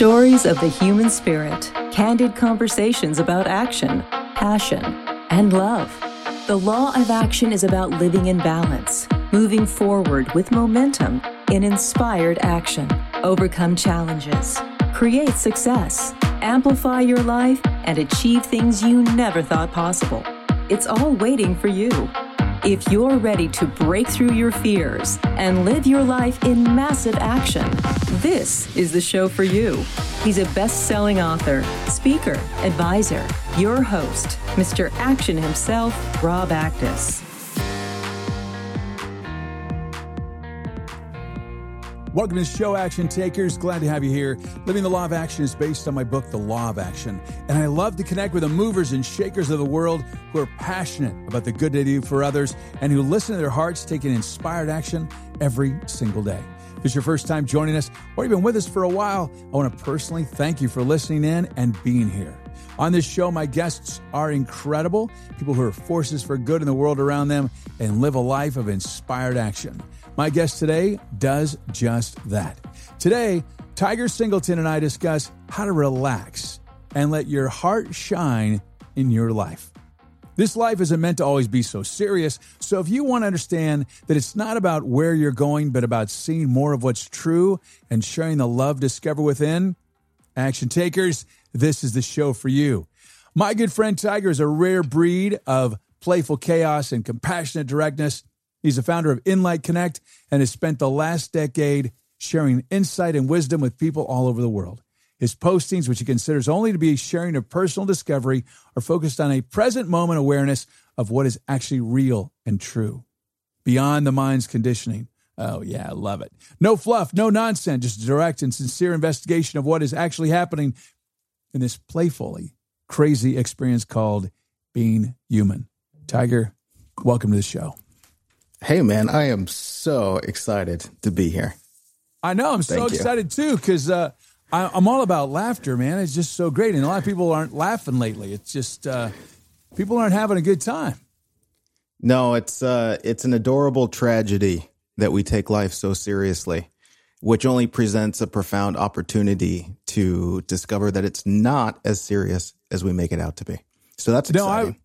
Stories of the human spirit, candid conversations about action, passion, and love. The law of action is about living in balance, moving forward with momentum in inspired action, overcome challenges, create success, amplify your life, and achieve things you never thought possible. It's all waiting for you. If you're ready to break through your fears and live your life in massive action, this is the show for you. He's a best selling author, speaker, advisor, your host, Mr. Action himself, Rob Actis. Welcome to Show Action Takers. Glad to have you here. Living the Law of Action is based on my book, The Law of Action. And I love to connect with the movers and shakers of the world who are passionate about the good they do for others and who listen to their hearts, taking inspired action every single day. If it's your first time joining us or you've been with us for a while, I want to personally thank you for listening in and being here. On this show, my guests are incredible people who are forces for good in the world around them and live a life of inspired action. My guest today does just that. Today, Tiger Singleton and I discuss how to relax and let your heart shine in your life. This life isn't meant to always be so serious. So if you want to understand that it's not about where you're going, but about seeing more of what's true and sharing the love discovered within, action takers, this is the show for you. My good friend Tiger is a rare breed of playful chaos and compassionate directness. He's the founder of Inlight Connect and has spent the last decade sharing insight and wisdom with people all over the world. His postings, which he considers only to be sharing of personal discovery, are focused on a present moment awareness of what is actually real and true, beyond the mind's conditioning. Oh, yeah, I love it. No fluff, no nonsense, just direct and sincere investigation of what is actually happening in this playfully crazy experience called being human. Tiger, welcome to the show. Hey, man, I am so excited to be here. I know. I'm so Thank you. excited too because uh, I- I'm all about laughter, man. It's just so great. And a lot of people aren't laughing lately. It's just uh, people aren't having a good time. No, it's uh, it's an adorable tragedy that we take life so seriously, which only presents a profound opportunity to discover that it's not as serious as we make it out to be. So that's No, exciting. I,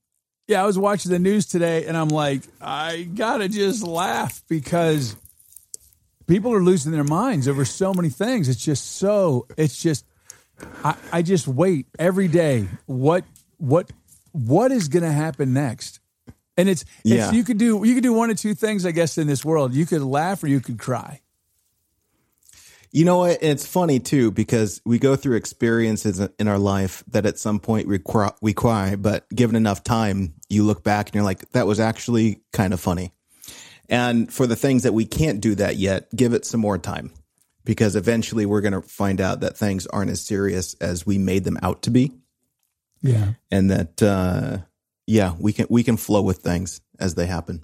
yeah, I was watching the news today and I'm like, I got to just laugh because people are losing their minds over so many things. It's just so, it's just, I, I just wait every day. What, what, what is going to happen next? And it's, Yeah. it's, you could do, you could do one of two things, I guess, in this world. You could laugh or you could cry. You know what? It's funny too because we go through experiences in our life that at some point we cry, we cry, but given enough time, you look back and you're like, that was actually kind of funny. And for the things that we can't do that yet, give it some more time because eventually we're going to find out that things aren't as serious as we made them out to be. Yeah. And that, uh, yeah, we can, we can flow with things as they happen.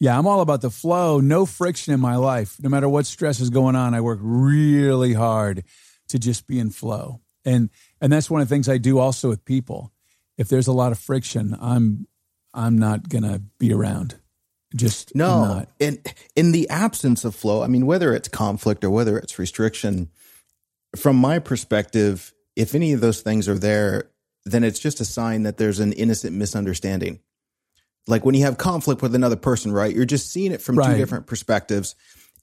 Yeah, I'm all about the flow, no friction in my life. No matter what stress is going on, I work really hard to just be in flow. And and that's one of the things I do also with people. If there's a lot of friction, I'm I'm not going to be around. Just No, not. in in the absence of flow, I mean, whether it's conflict or whether it's restriction, from my perspective, if any of those things are there, then it's just a sign that there's an innocent misunderstanding. Like when you have conflict with another person, right? You're just seeing it from Right. two different perspectives,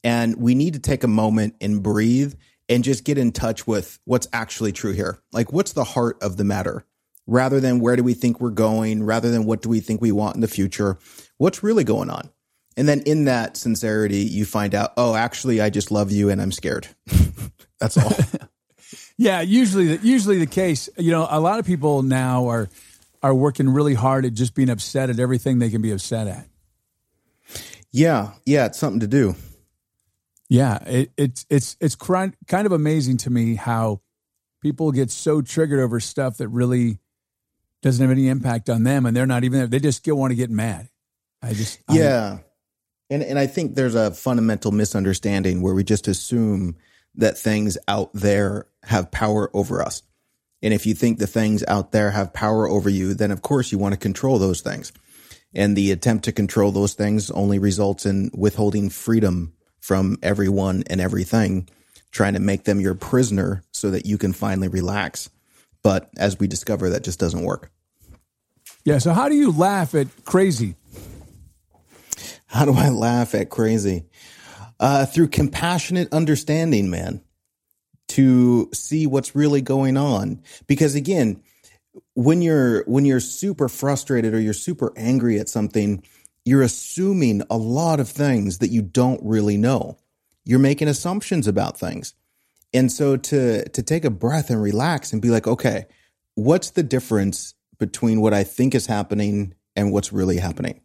and we need to take a moment and breathe and just get in touch with what's actually true here. Like, what's the heart of the matter? Rather than where do we think we're going, rather than what do we think we want in the future, what's really going on? And then in that sincerity, you find out, oh, actually, I just love you and I'm scared. That's all. Yeah, usually the, usually the case. You know, a lot of people now are are working really hard at just being upset at everything they can be upset at. yeah. Yeah. It's something to do. Yeah, it, it's it's it's kind of amazing to me how people get so triggered over stuff that really doesn't have any impact on them, and they're not even there. They just still want to get mad. I just I- Yeah. And and I think there's a fundamental misunderstanding where we just assume that things out there have power over us. And if you think the things out there have power over you, then of course you want to control those things. And the attempt to control those things only results in withholding freedom from everyone and everything trying to make them your prisoner so that you can finally relax. But as we discover, that just doesn't work. Yeah. So, how do you laugh at crazy? How do I laugh at crazy? Uh, through compassionate understanding, man, to see what's really going on. Because again, when you're when you're super frustrated or you're super angry at something, you're assuming a lot of things that you don't really know. You're making assumptions about things. And so to to take a breath and relax and be like, okay, what's the difference between what I think is happening and what's really happening?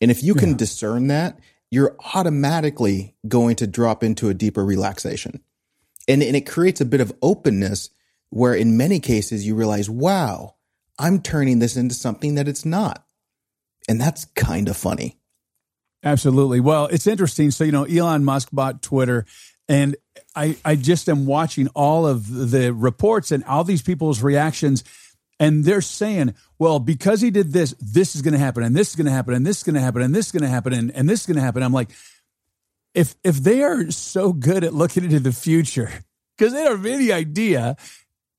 And if you can yeah. discern that, you're automatically going to drop into a deeper relaxation. And, and it creates a bit of openness where in many cases you realize, wow, I'm turning this into something that it's not. And that's kind of funny. Absolutely. Well, it's interesting. So, you know, Elon Musk bought Twitter and I, I just am watching all of the reports and all these people's reactions and they're saying, well, because he did this, this is going to happen, and this is going to happen, and this is going to happen, and this is going to happen, and, and this is going to happen. I'm like, if if they are so good at looking into the future, because they don't have any idea,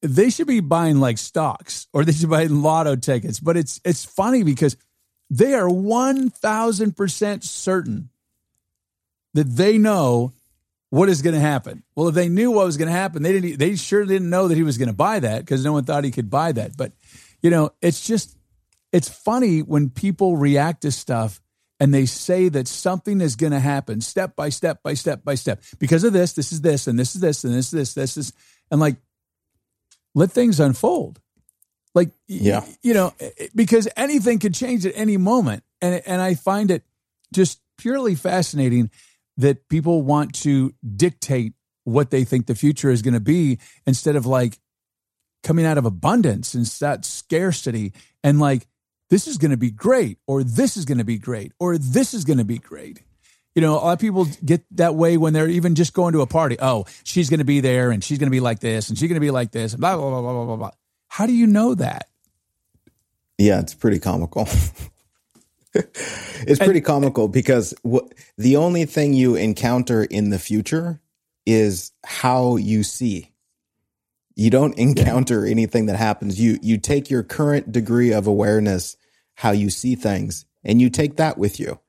they should be buying like stocks or they should buy lotto tickets. But it's it's funny because they are one thousand percent certain that they know what is going to happen. Well, if they knew what was going to happen, they didn't. They sure didn't know that he was going to buy that because no one thought he could buy that. But you know, it's just it's funny when people react to stuff and they say that something is going to happen step by step by step by step because of this. This is this, and this is this, and this is this, this is, and like let things unfold. Like yeah, you know, because anything could change at any moment, and and I find it just purely fascinating that people want to dictate what they think the future is going to be instead of like coming out of abundance and that scarcity and like this is going to be great or this is going to be great or this is going to be great you know a lot of people get that way when they're even just going to a party oh she's going to be there and she's going to be like this and she's going to be like this and blah blah blah blah blah blah how do you know that yeah it's pretty comical it's pretty comical because what, the only thing you encounter in the future is how you see. You don't encounter yeah. anything that happens. You you take your current degree of awareness, how you see things, and you take that with you.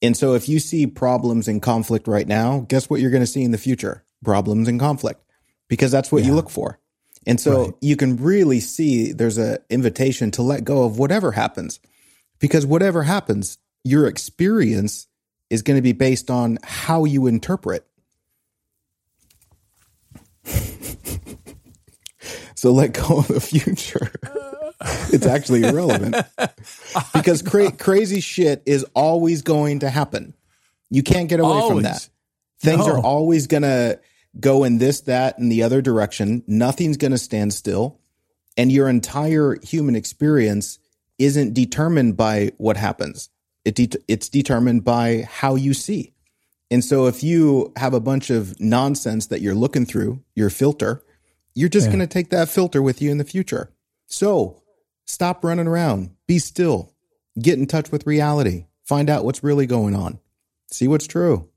And so if you see problems and conflict right now, guess what you're going to see in the future? Problems and conflict because that's what yeah. you look for. And so right. you can really see there's an invitation to let go of whatever happens because whatever happens, your experience is going to be based on how you interpret. so let go of the future. it's actually irrelevant because cra- crazy shit is always going to happen. You can't get away always. from that. Things no. are always going to go in this, that, and the other direction. Nothing's going to stand still. And your entire human experience isn't determined by what happens. It de- it's determined by how you see. And so if you have a bunch of nonsense that you're looking through, your filter, you're just yeah. going to take that filter with you in the future. So stop running around, be still, get in touch with reality, find out what's really going on, see what's true.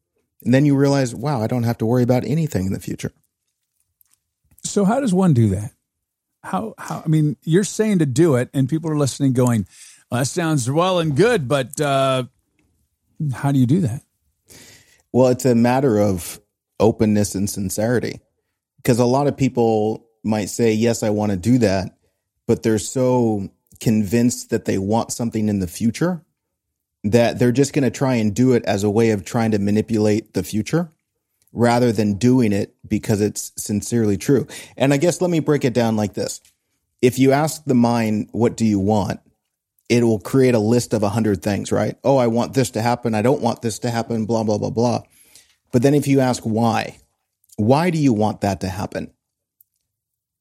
And then you realize, wow, I don't have to worry about anything in the future. So how does one do that? how how I mean, you're saying to do it, and people are listening, going, well, "That sounds well and good," but uh, how do you do that? Well, it's a matter of openness and sincerity, because a lot of people might say, "Yes, I want to do that," but they're so convinced that they want something in the future that they're just going to try and do it as a way of trying to manipulate the future rather than doing it because it's sincerely true. And I guess let me break it down like this. If you ask the mind, what do you want? It will create a list of a hundred things, right? Oh, I want this to happen. I don't want this to happen, blah, blah, blah, blah. But then if you ask why, why do you want that to happen?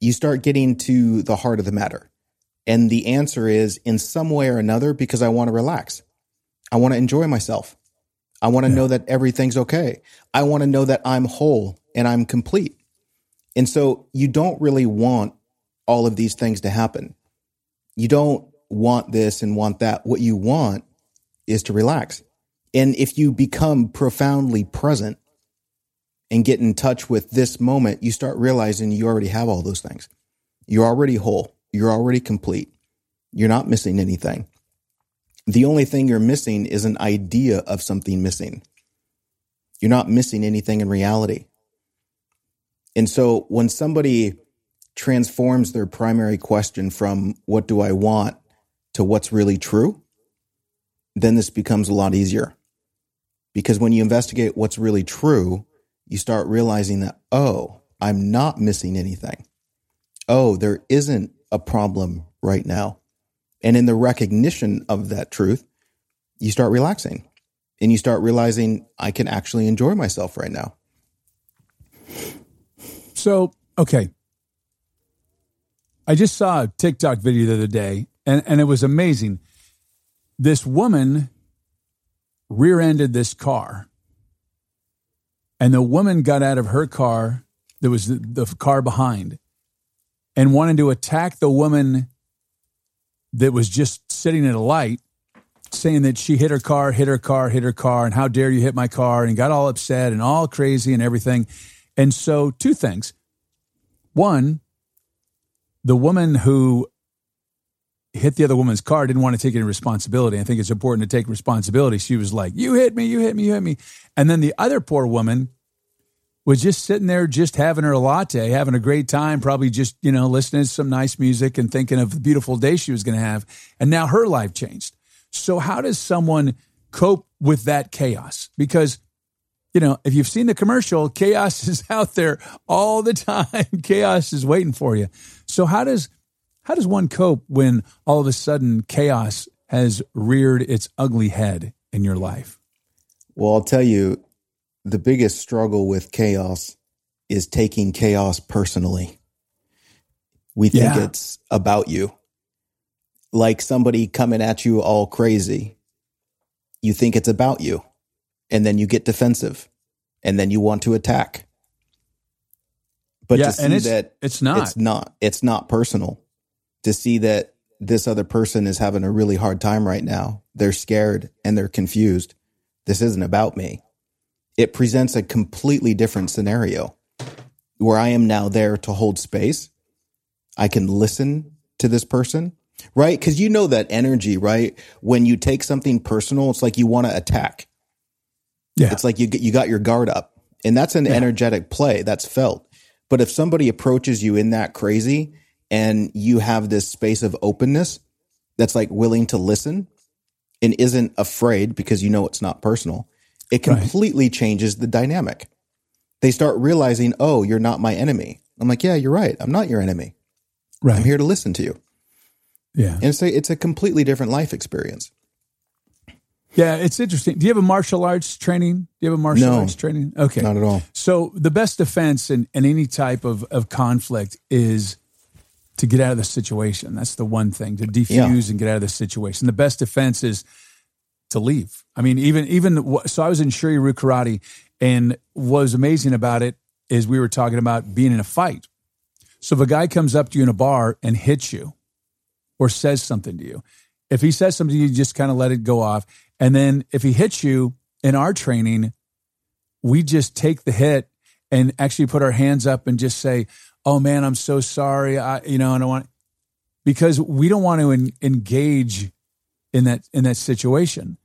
You start getting to the heart of the matter. And the answer is in some way or another, because I want to relax. I want to enjoy myself. I want to yeah. know that everything's okay. I want to know that I'm whole and I'm complete. And so you don't really want all of these things to happen. You don't want this and want that. What you want is to relax. And if you become profoundly present and get in touch with this moment, you start realizing you already have all those things. You're already whole. You're already complete. You're not missing anything. The only thing you're missing is an idea of something missing. You're not missing anything in reality. And so when somebody transforms their primary question from what do I want to what's really true, then this becomes a lot easier. Because when you investigate what's really true, you start realizing that, oh, I'm not missing anything. Oh, there isn't a problem right now. And in the recognition of that truth, you start relaxing and you start realizing I can actually enjoy myself right now. So, okay. I just saw a TikTok video the other day and, and it was amazing. This woman rear ended this car, and the woman got out of her car, there was the, the car behind, and wanted to attack the woman that was just sitting at a light saying that she hit her car, hit her car, hit her car, and how dare you hit my car, and got all upset and all crazy and everything. And so, two things. One, the woman who hit the other woman's car didn't want to take any responsibility. I think it's important to take responsibility. She was like, You hit me, you hit me, you hit me. And then the other poor woman was just sitting there, just having her latte, having a great time, probably just, you know, listening to some nice music and thinking of the beautiful day she was going to have. And now her life changed. So, how does someone cope with that chaos? Because, you know, if you've seen the commercial, chaos is out there all the time. chaos is waiting for you. So, how does how does one cope when all of a sudden chaos has reared its ugly head in your life? Well, I'll tell you, the biggest struggle with chaos is taking chaos personally. We think yeah. it's about you. Like somebody coming at you all crazy. You think it's about you. And then you get defensive. And then you want to attack. But yeah, to see it's, that it's not. It's not. It's not personal. To see that this other person is having a really hard time right now. They're scared and they're confused. This isn't about me it presents a completely different scenario where I am now there to hold space. I can listen to this person, right? Because you know that energy, right? When you take something personal, it's like you want to attack. Yeah. It's like you you got your guard up. And that's an yeah. energetic play that's felt. But if somebody approaches you in that crazy and you have this space of openness that's like willing to listen and isn't afraid because you know it's not personal, it completely right. changes the dynamic. They start realizing, oh, you're not my enemy. I'm like, yeah, you're right. I'm not your enemy. Right. I'm here to listen to you. Yeah. And it's a, it's a completely different life experience. Yeah, it's interesting. Do you have a martial arts training? Do you have a martial no, arts training? Okay. Not at all. So the best defense in, in any type of, of conflict is to get out of the situation. That's the one thing, to defuse yeah. and get out of the situation. The best defense is to leave. I mean, even even so, I was in Shuri Karate, and what was amazing about it is we were talking about being in a fight. So if a guy comes up to you in a bar and hits you, or says something to you, if he says something to you, just kind of let it go off. And then if he hits you in our training, we just take the hit and actually put our hands up and just say, "Oh man, I'm so sorry. I, you know, I don't want," because we don't want to en- engage in that in that situation.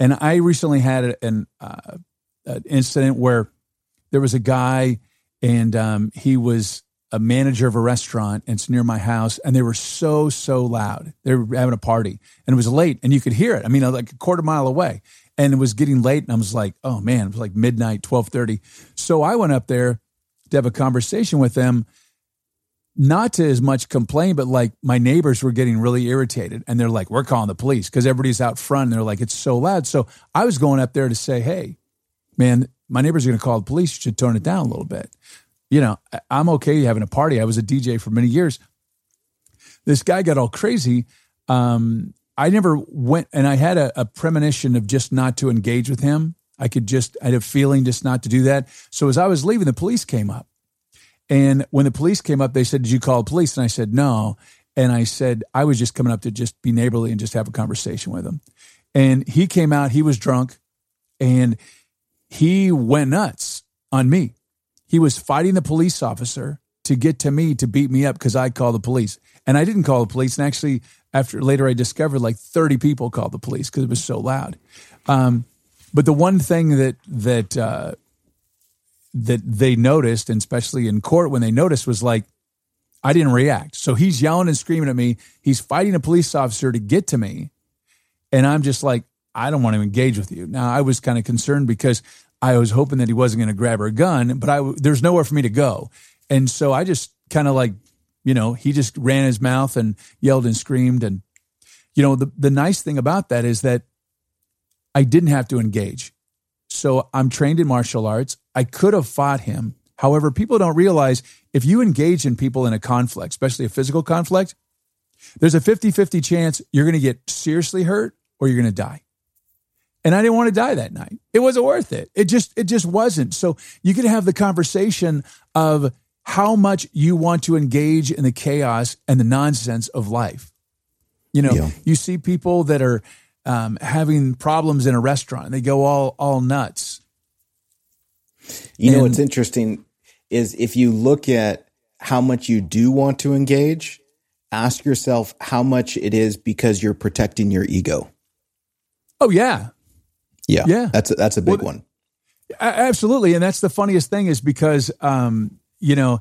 And I recently had an, uh, an incident where there was a guy, and um, he was a manager of a restaurant, and it's near my house, and they were so so loud. They were having a party, and it was late, and you could hear it. I mean, like a quarter mile away, and it was getting late, and I was like, "Oh man!" It was like midnight, twelve thirty. So I went up there to have a conversation with them not to as much complain, but like my neighbors were getting really irritated and they're like, we're calling the police because everybody's out front and they're like, it's so loud. So I was going up there to say, hey, man, my neighbors are going to call the police. You should tone it down a little bit. You know, I'm okay having a party. I was a DJ for many years. This guy got all crazy. Um, I never went, and I had a, a premonition of just not to engage with him. I could just, I had a feeling just not to do that. So as I was leaving, the police came up and when the police came up, they said, Did you call police? And I said, No. And I said, I was just coming up to just be neighborly and just have a conversation with him. And he came out, he was drunk, and he went nuts on me. he was fighting the police officer to get to me to beat me up because I called the police. And I didn't call the police. And actually, after later, I discovered like 30 people called the police because it was so loud. Um, but the one thing that that uh, that they noticed, and especially in court when they noticed, was like I didn't react. So he's yelling and screaming at me. He's fighting a police officer to get to me, and I'm just like, I don't want to engage with you. Now I was kind of concerned because I was hoping that he wasn't going to grab her gun, but I there's nowhere for me to go, and so I just kind of like, you know, he just ran his mouth and yelled and screamed, and you know, the the nice thing about that is that I didn't have to engage. So I'm trained in martial arts. I could have fought him. However, people don't realize if you engage in people in a conflict, especially a physical conflict, there's a 50 50 chance you're going to get seriously hurt or you're going to die. And I didn't want to die that night. It wasn't worth it. It just, it just wasn't. So you could have the conversation of how much you want to engage in the chaos and the nonsense of life. You know, yeah. you see people that are um, having problems in a restaurant. They go all all nuts. You know what's interesting is if you look at how much you do want to engage, ask yourself how much it is because you're protecting your ego. Oh yeah, yeah, yeah. That's a, that's a big well, one. Absolutely, and that's the funniest thing is because um, you know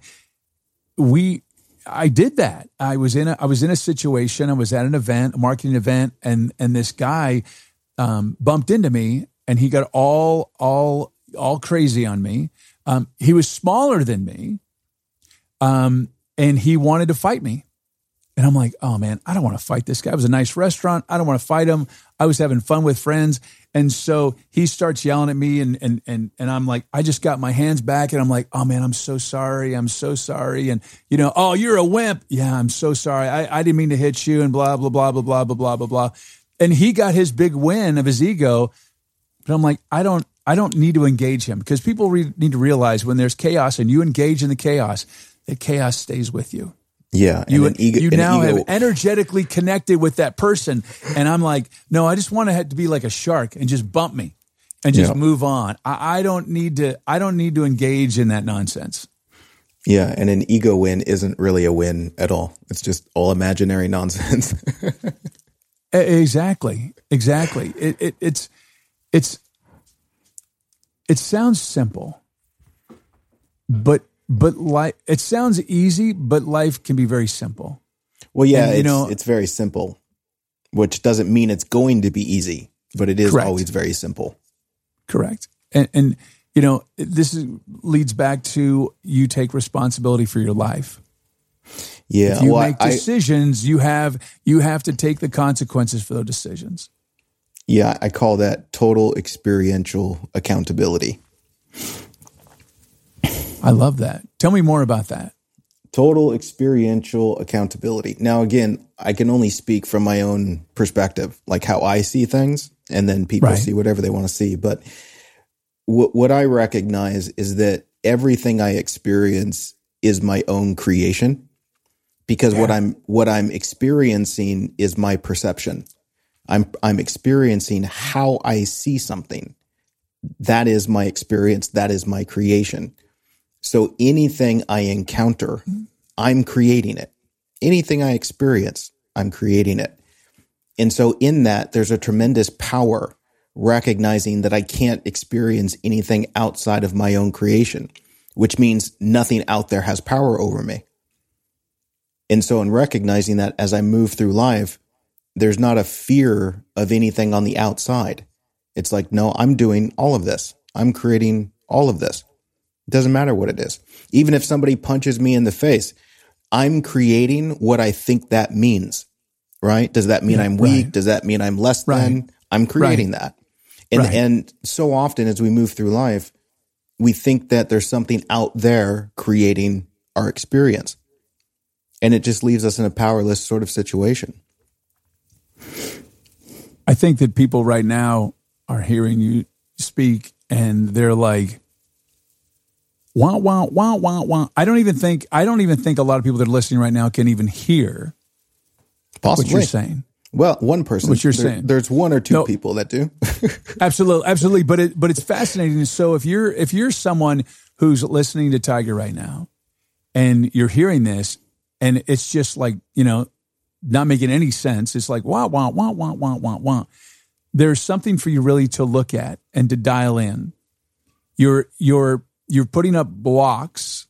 we I did that. I was in a I was in a situation. I was at an event, a marketing event, and and this guy um, bumped into me, and he got all all all crazy on me. Um, he was smaller than me, um, and he wanted to fight me. And I'm like, oh man, I don't want to fight this guy. It was a nice restaurant. I don't want to fight him. I was having fun with friends. And so he starts yelling at me and and and and I'm like, I just got my hands back and I'm like, oh man, I'm so sorry. I'm so sorry. And you know, oh, you're a wimp. Yeah, I'm so sorry. I, I didn't mean to hit you and blah, blah, blah, blah, blah, blah, blah, blah, blah. And he got his big win of his ego. But I'm like, I don't I don't need to engage him because people re- need to realize when there's chaos and you engage in the chaos, that chaos stays with you. Yeah, you ego, you now have energetically connected with that person, and I'm like, no, I just want to, to be like a shark and just bump me and just yeah. move on. I, I don't need to. I don't need to engage in that nonsense. Yeah, and an ego win isn't really a win at all. It's just all imaginary nonsense. exactly, exactly. It, it, it's it's it sounds simple, but but life it sounds easy, but life can be very simple. Well, yeah, and, you it's, know, it's very simple, which doesn't mean it's going to be easy, but it is correct. always very simple. Correct. And, and you know, this is, leads back to you take responsibility for your life. Yeah, if you well, make decisions, I, you have you have to take the consequences for those decisions. Yeah, I call that total experiential accountability. I love that. Tell me more about that. Total experiential accountability. Now, again, I can only speak from my own perspective, like how I see things, and then people right. see whatever they want to see. But what, what I recognize is that everything I experience is my own creation because yeah. what I'm what I'm experiencing is my perception. I'm I'm experiencing how I see something. That is my experience, that is my creation. So anything I encounter, I'm creating it. Anything I experience, I'm creating it. And so in that, there's a tremendous power recognizing that I can't experience anything outside of my own creation, which means nothing out there has power over me. And so in recognizing that as I move through life, there's not a fear of anything on the outside. It's like, no, I'm doing all of this. I'm creating all of this. It doesn't matter what it is. Even if somebody punches me in the face, I'm creating what I think that means. Right? Does that mean yeah, I'm weak? Right. Does that mean I'm less right. than? I'm creating right. that. And and so often as we move through life, we think that there's something out there creating our experience. And it just leaves us in a powerless sort of situation. I think that people right now are hearing you speak and they're like, wah wah wah wah wah. I don't even think I don't even think a lot of people that are listening right now can even hear Possibly. what you're saying. Well, one person. What you're there, saying? There's one or two no, people that do. absolutely, absolutely. But it but it's fascinating. So if you're if you're someone who's listening to Tiger right now and you're hearing this and it's just like, you know, not making any sense. It's like, wah, wah, wah, wah, wah, wah, wah. There's something for you really to look at and to dial in. You're, you're, you're putting up blocks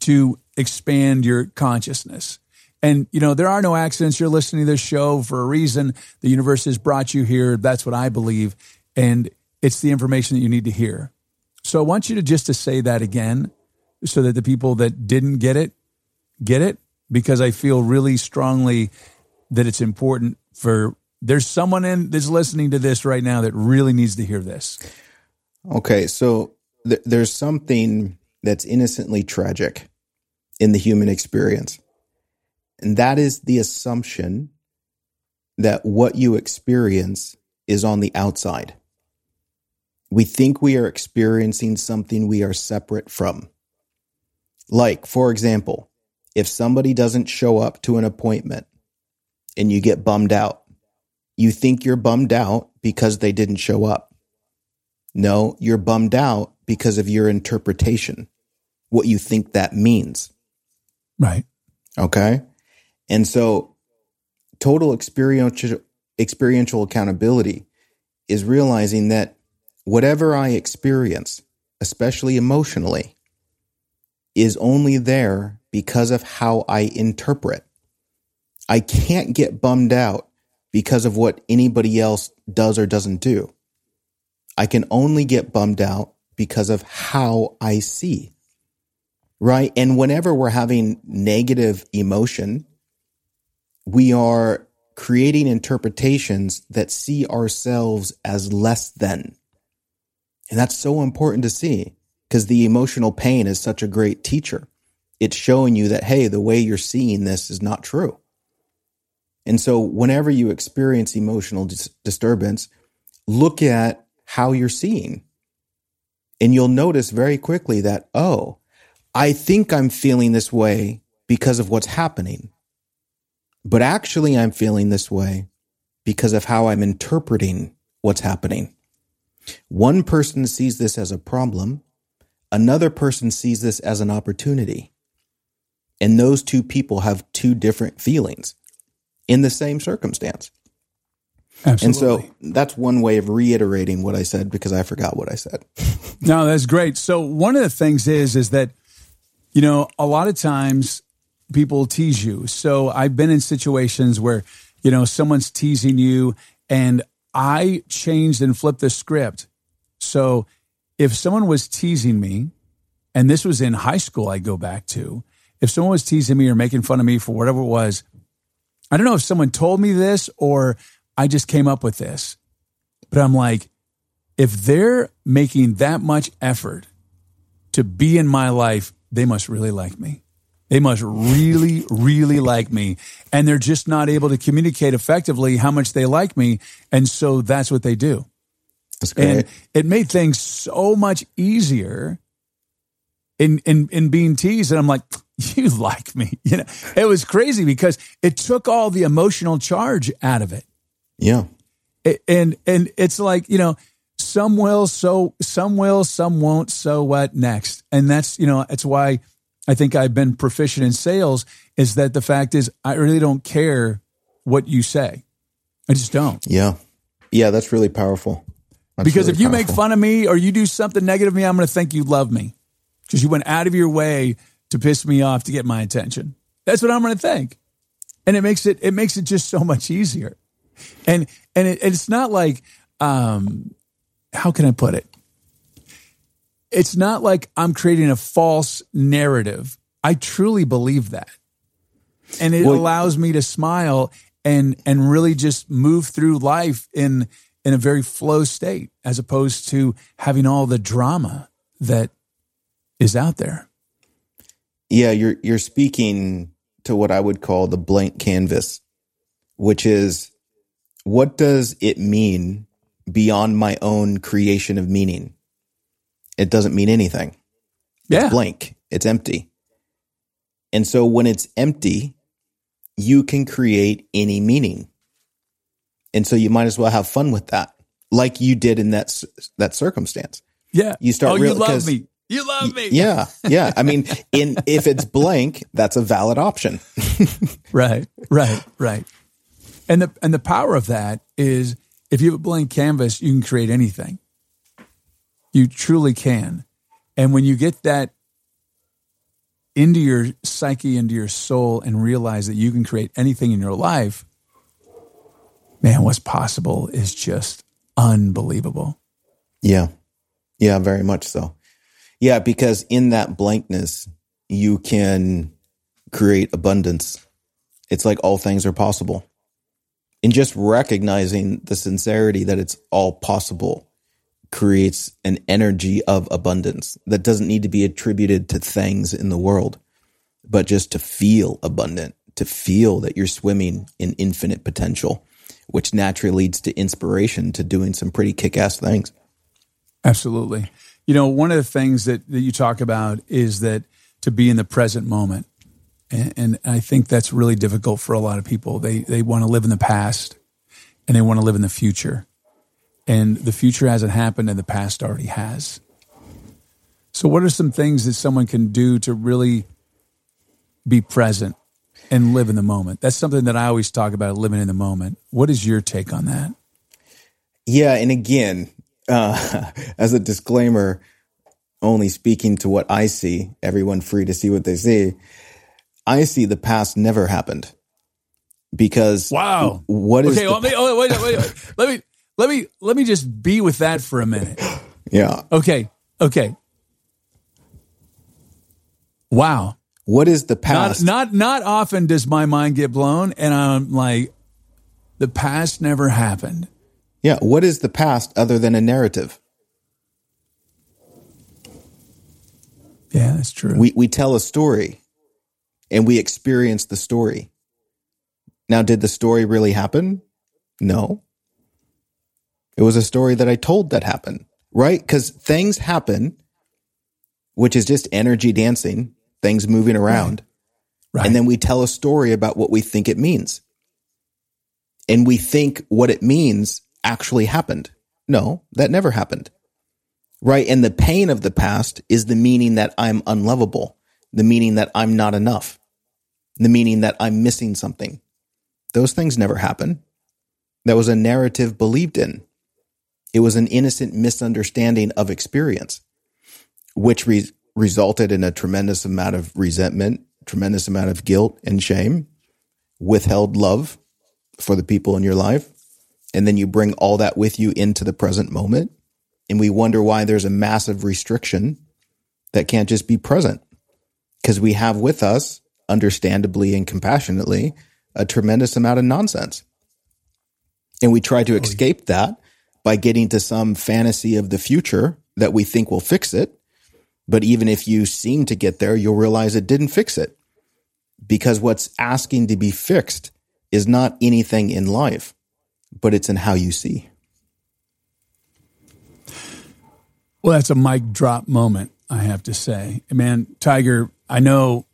to expand your consciousness. And, you know, there are no accidents. You're listening to this show for a reason. The universe has brought you here. That's what I believe. And it's the information that you need to hear. So I want you to just to say that again so that the people that didn't get it get it because I feel really strongly that it's important for there's someone in that's listening to this right now that really needs to hear this. Okay, so th- there's something that's innocently tragic in the human experience. And that is the assumption that what you experience is on the outside. We think we are experiencing something we are separate from. Like, for example, if somebody doesn't show up to an appointment and you get bummed out, you think you're bummed out because they didn't show up. No, you're bummed out because of your interpretation, what you think that means. Right. Okay. And so total experiential, experiential accountability is realizing that whatever I experience, especially emotionally, is only there because of how I interpret. I can't get bummed out because of what anybody else does or doesn't do. I can only get bummed out because of how I see. Right. And whenever we're having negative emotion, we are creating interpretations that see ourselves as less than. And that's so important to see because the emotional pain is such a great teacher. It's showing you that, hey, the way you're seeing this is not true. And so, whenever you experience emotional dis- disturbance, look at how you're seeing. And you'll notice very quickly that, oh, I think I'm feeling this way because of what's happening. But actually, I'm feeling this way because of how I'm interpreting what's happening. One person sees this as a problem, another person sees this as an opportunity. And those two people have two different feelings in the same circumstance. Absolutely. And so that's one way of reiterating what I said because I forgot what I said. no, that's great. So one of the things is is that you know, a lot of times people tease you. So I've been in situations where, you know, someone's teasing you and I changed and flipped the script. So if someone was teasing me, and this was in high school, I go back to, if someone was teasing me or making fun of me for whatever it was, I don't know if someone told me this or I just came up with this, but I'm like, if they're making that much effort to be in my life, they must really like me. They must really, really like me. And they're just not able to communicate effectively how much they like me. And so that's what they do. That's great. And it made things so much easier in, in, in being teased. And I'm like, you like me. You know, it was crazy because it took all the emotional charge out of it. Yeah. And, and it's like, you know, some will, so some will, some won't. So what next? And that's, you know, it's why I think I've been proficient in sales is that the fact is I really don't care what you say. I just don't. Yeah. Yeah. That's really powerful. That's because really if you powerful. make fun of me or you do something negative to me, I'm going to think you love me because you went out of your way to piss me off to get my attention. That's what I'm going to think. And it makes it, it makes it just so much easier. And, and it, it's not like, um, how can I put it? It's not like I'm creating a false narrative. I truly believe that. And it Well- allows me to smile and and really just move through life in in a very flow state as opposed to having all the drama that is out there. Yeah, you're you're speaking to what I would call the blank canvas, which is what does it mean beyond my own creation of meaning? It doesn't mean anything. Yeah. It's blank. It's empty. And so when it's empty, you can create any meaning. And so you might as well have fun with that, like you did in that that circumstance. Yeah. You start Oh, real- you love me. You love me. Yeah. Yeah. I mean, in if it's blank, that's a valid option. right. Right. Right. And the and the power of that is if you have a blank canvas, you can create anything. You truly can. And when you get that into your psyche, into your soul, and realize that you can create anything in your life, man, what's possible is just unbelievable. Yeah. Yeah, very much so. Yeah, because in that blankness, you can create abundance. It's like all things are possible. In just recognizing the sincerity that it's all possible creates an energy of abundance that doesn't need to be attributed to things in the world, but just to feel abundant, to feel that you're swimming in infinite potential, which naturally leads to inspiration to doing some pretty kick ass things. Absolutely. You know, one of the things that, that you talk about is that to be in the present moment. And, and I think that's really difficult for a lot of people. They, they want to live in the past and they want to live in the future. And the future hasn't happened and the past already has. So, what are some things that someone can do to really be present and live in the moment? That's something that I always talk about living in the moment. What is your take on that? Yeah. And again, uh, as a disclaimer, only speaking to what I see, everyone free to see what they see. I see the past never happened because wow, what is okay? Well, oh, wait, wait, wait, wait, let me let me let me just be with that for a minute. Yeah. Okay. Okay. Wow. What is the past? Not, not not often does my mind get blown, and I'm like, the past never happened. Yeah. What is the past other than a narrative? Yeah, that's true. We we tell a story, and we experience the story. Now, did the story really happen? No. It was a story that I told that happened, right? Because things happen, which is just energy dancing, things moving around. Right. And then we tell a story about what we think it means. And we think what it means actually happened. No, that never happened. Right. And the pain of the past is the meaning that I'm unlovable, the meaning that I'm not enough, the meaning that I'm missing something. Those things never happen. That was a narrative believed in. It was an innocent misunderstanding of experience, which re- resulted in a tremendous amount of resentment, tremendous amount of guilt and shame, withheld love for the people in your life. And then you bring all that with you into the present moment. And we wonder why there's a massive restriction that can't just be present. Because we have with us, understandably and compassionately, a tremendous amount of nonsense. And we try to oh, escape that by getting to some fantasy of the future that we think will fix it. But even if you seem to get there, you'll realize it didn't fix it. Because what's asking to be fixed is not anything in life, but it's in how you see. Well, that's a mic drop moment, I have to say. Man, Tiger, I know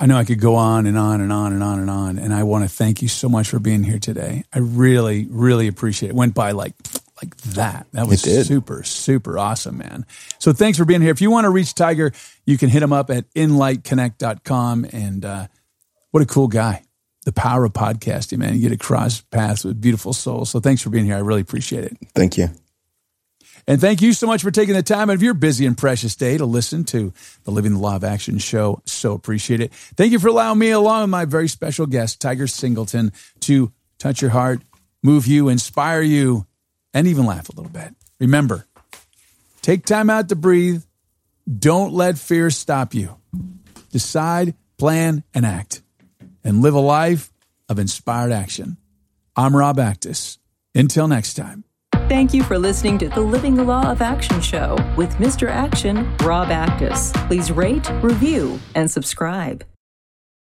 I know I could go on and on and on and on and on. And I want to thank you so much for being here today. I really, really appreciate it. Went by like like that. That was super, super awesome, man. So thanks for being here. If you want to reach Tiger, you can hit him up at inlightconnect.com. And uh, what a cool guy. The power of podcasting, man. You get to cross paths with beautiful souls. So thanks for being here. I really appreciate it. Thank you. And thank you so much for taking the time out of your busy and precious day to listen to the Living the Law of Action show. So appreciate it. Thank you for allowing me, along with my very special guest, Tiger Singleton, to touch your heart, move you, inspire you, and even laugh a little bit. Remember, take time out to breathe. Don't let fear stop you. Decide, plan, and act, and live a life of inspired action. I'm Rob Actis. Until next time. Thank you for listening to the Living the Law of Action show with Mr. Action, Rob Actis. Please rate, review, and subscribe.